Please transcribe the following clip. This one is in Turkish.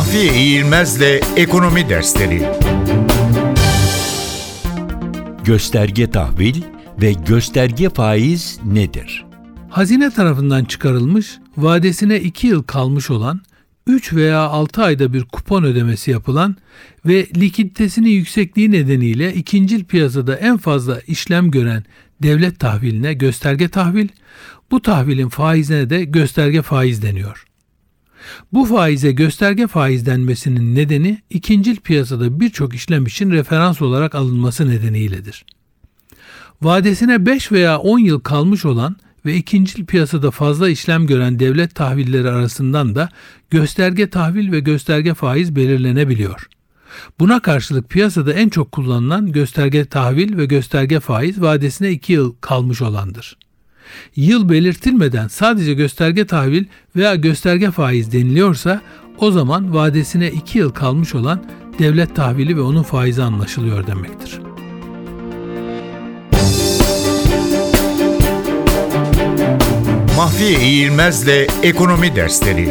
Mahfiye İğilmez'le Ekonomi Dersleri Gösterge tahvil ve gösterge faiz nedir? Hazine tarafından çıkarılmış, vadesine 2 yıl kalmış olan, 3 veya 6 ayda bir kupon ödemesi yapılan ve likiditesinin yüksekliği nedeniyle ikincil piyasada en fazla işlem gören devlet tahviline gösterge tahvil, bu tahvilin faizine de gösterge faiz deniyor. Bu faize gösterge faiz denmesinin nedeni ikincil piyasada birçok işlem için referans olarak alınması nedeniyledir. Vadesine 5 veya 10 yıl kalmış olan ve ikincil piyasada fazla işlem gören devlet tahvilleri arasından da gösterge tahvil ve gösterge faiz belirlenebiliyor. Buna karşılık piyasada en çok kullanılan gösterge tahvil ve gösterge faiz vadesine 2 yıl kalmış olandır. Yıl belirtilmeden sadece gösterge tahvil veya gösterge faiz deniliyorsa o zaman vadesine 2 yıl kalmış olan devlet tahvili ve onun faizi anlaşılıyor demektir. Mahfiye İğilmez'le Ekonomi Dersleri